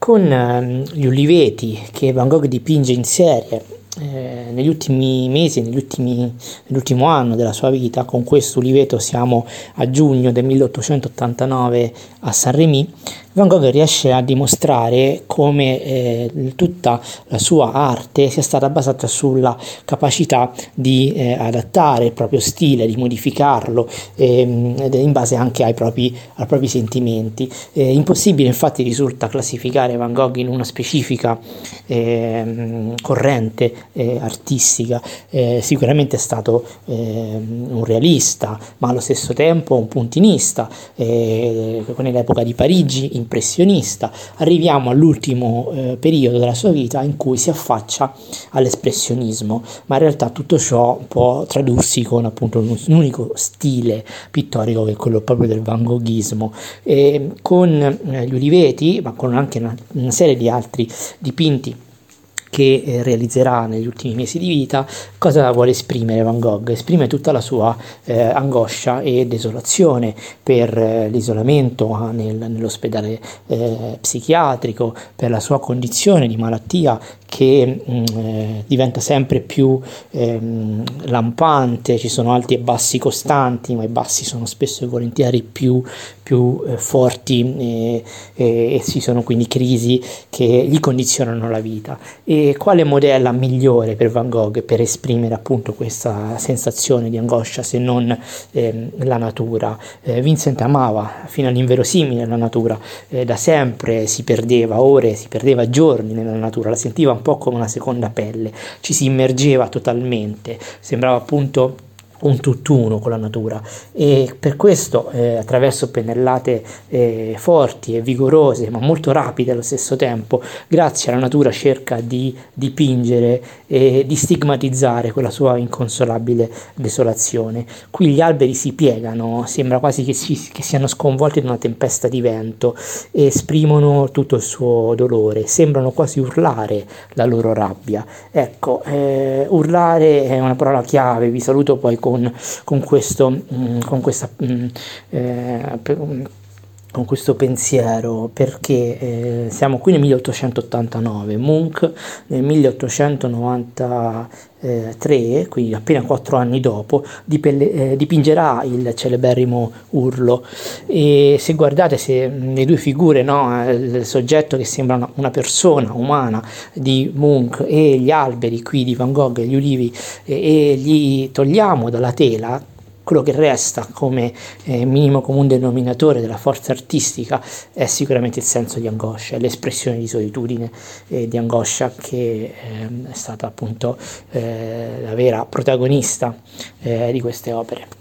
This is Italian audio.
con ehm, gli uliveti che Van Gogh dipinge in serie eh, negli ultimi mesi, negli ultimi, nell'ultimo anno della sua vita, con questo Uliveto siamo a giugno del 1889 a Saint-Rémy, Van Gogh riesce a dimostrare come eh, tutta la sua arte sia stata basata sulla capacità di eh, adattare il proprio stile, di modificarlo ehm, in base anche ai propri, ai propri sentimenti. Eh, impossibile infatti risulta classificare Van Gogh in una specifica ehm, corrente eh, artistica, eh, sicuramente è stato ehm, un realista, ma allo stesso tempo un puntinista, eh, nell'epoca di Parigi impressionista, arriviamo all'ultimo eh, periodo della sua vita in cui si affaccia all'espressionismo, ma in realtà tutto ciò può tradursi con appunto un, un unico stile pittorico che è quello proprio del Van Goghismo. E con eh, gli Uliveti, ma con anche una, una serie di altri dipinti che eh, realizzerà negli ultimi mesi di vita, cosa vuole esprimere Van Gogh? Esprime tutta la sua eh, angoscia e desolazione per eh, l'isolamento ah, nel, nell'ospedale eh, psichiatrico, per la sua condizione di malattia che mh, mm, eh, diventa sempre più ehm, lampante, ci sono alti e bassi costanti, ma i bassi sono spesso e volentieri più, più eh, forti e, e, e, ci sono quindi crisi che gli condizionano la vita. E quale modella migliore per Van Gogh per esprimere appunto questa sensazione di angoscia se non ehm, la natura? Eh, Vincent amava fino all'inverosimile la natura, eh, da sempre si perdeva ore, si perdeva giorni nella natura, la sentiva un po' come una seconda pelle, ci si immergeva totalmente, sembrava appunto un tutt'uno con la natura. E per questo eh, attraverso pennellate eh, forti e vigorose ma molto rapide allo stesso tempo grazie alla natura cerca di dipingere e di stigmatizzare quella sua inconsolabile desolazione. Qui gli alberi si piegano sembra quasi che, si, che siano sconvolti da una tempesta di vento e esprimono tutto il suo dolore. Sembrano quasi urlare la loro rabbia. Ecco eh, urlare è una parola chiave vi saluto poi con con, con, questo, mm, con questa... Mm, eh, con questo pensiero perché eh, siamo qui nel 1889, Munch nel 1893, quindi appena quattro anni dopo, dipelle, eh, dipingerà il celeberrimo Urlo. E se guardate se le due figure, no, il soggetto che sembra una, persona umana di Munch e gli alberi qui di Van Gogh, gli ulivi eh, e li togliamo dalla tela, quello che resta come eh, minimo comune denominatore della forza artistica è sicuramente il senso di angoscia, l'espressione di solitudine e di angoscia che eh, è stata appunto eh, la vera protagonista eh, di queste opere.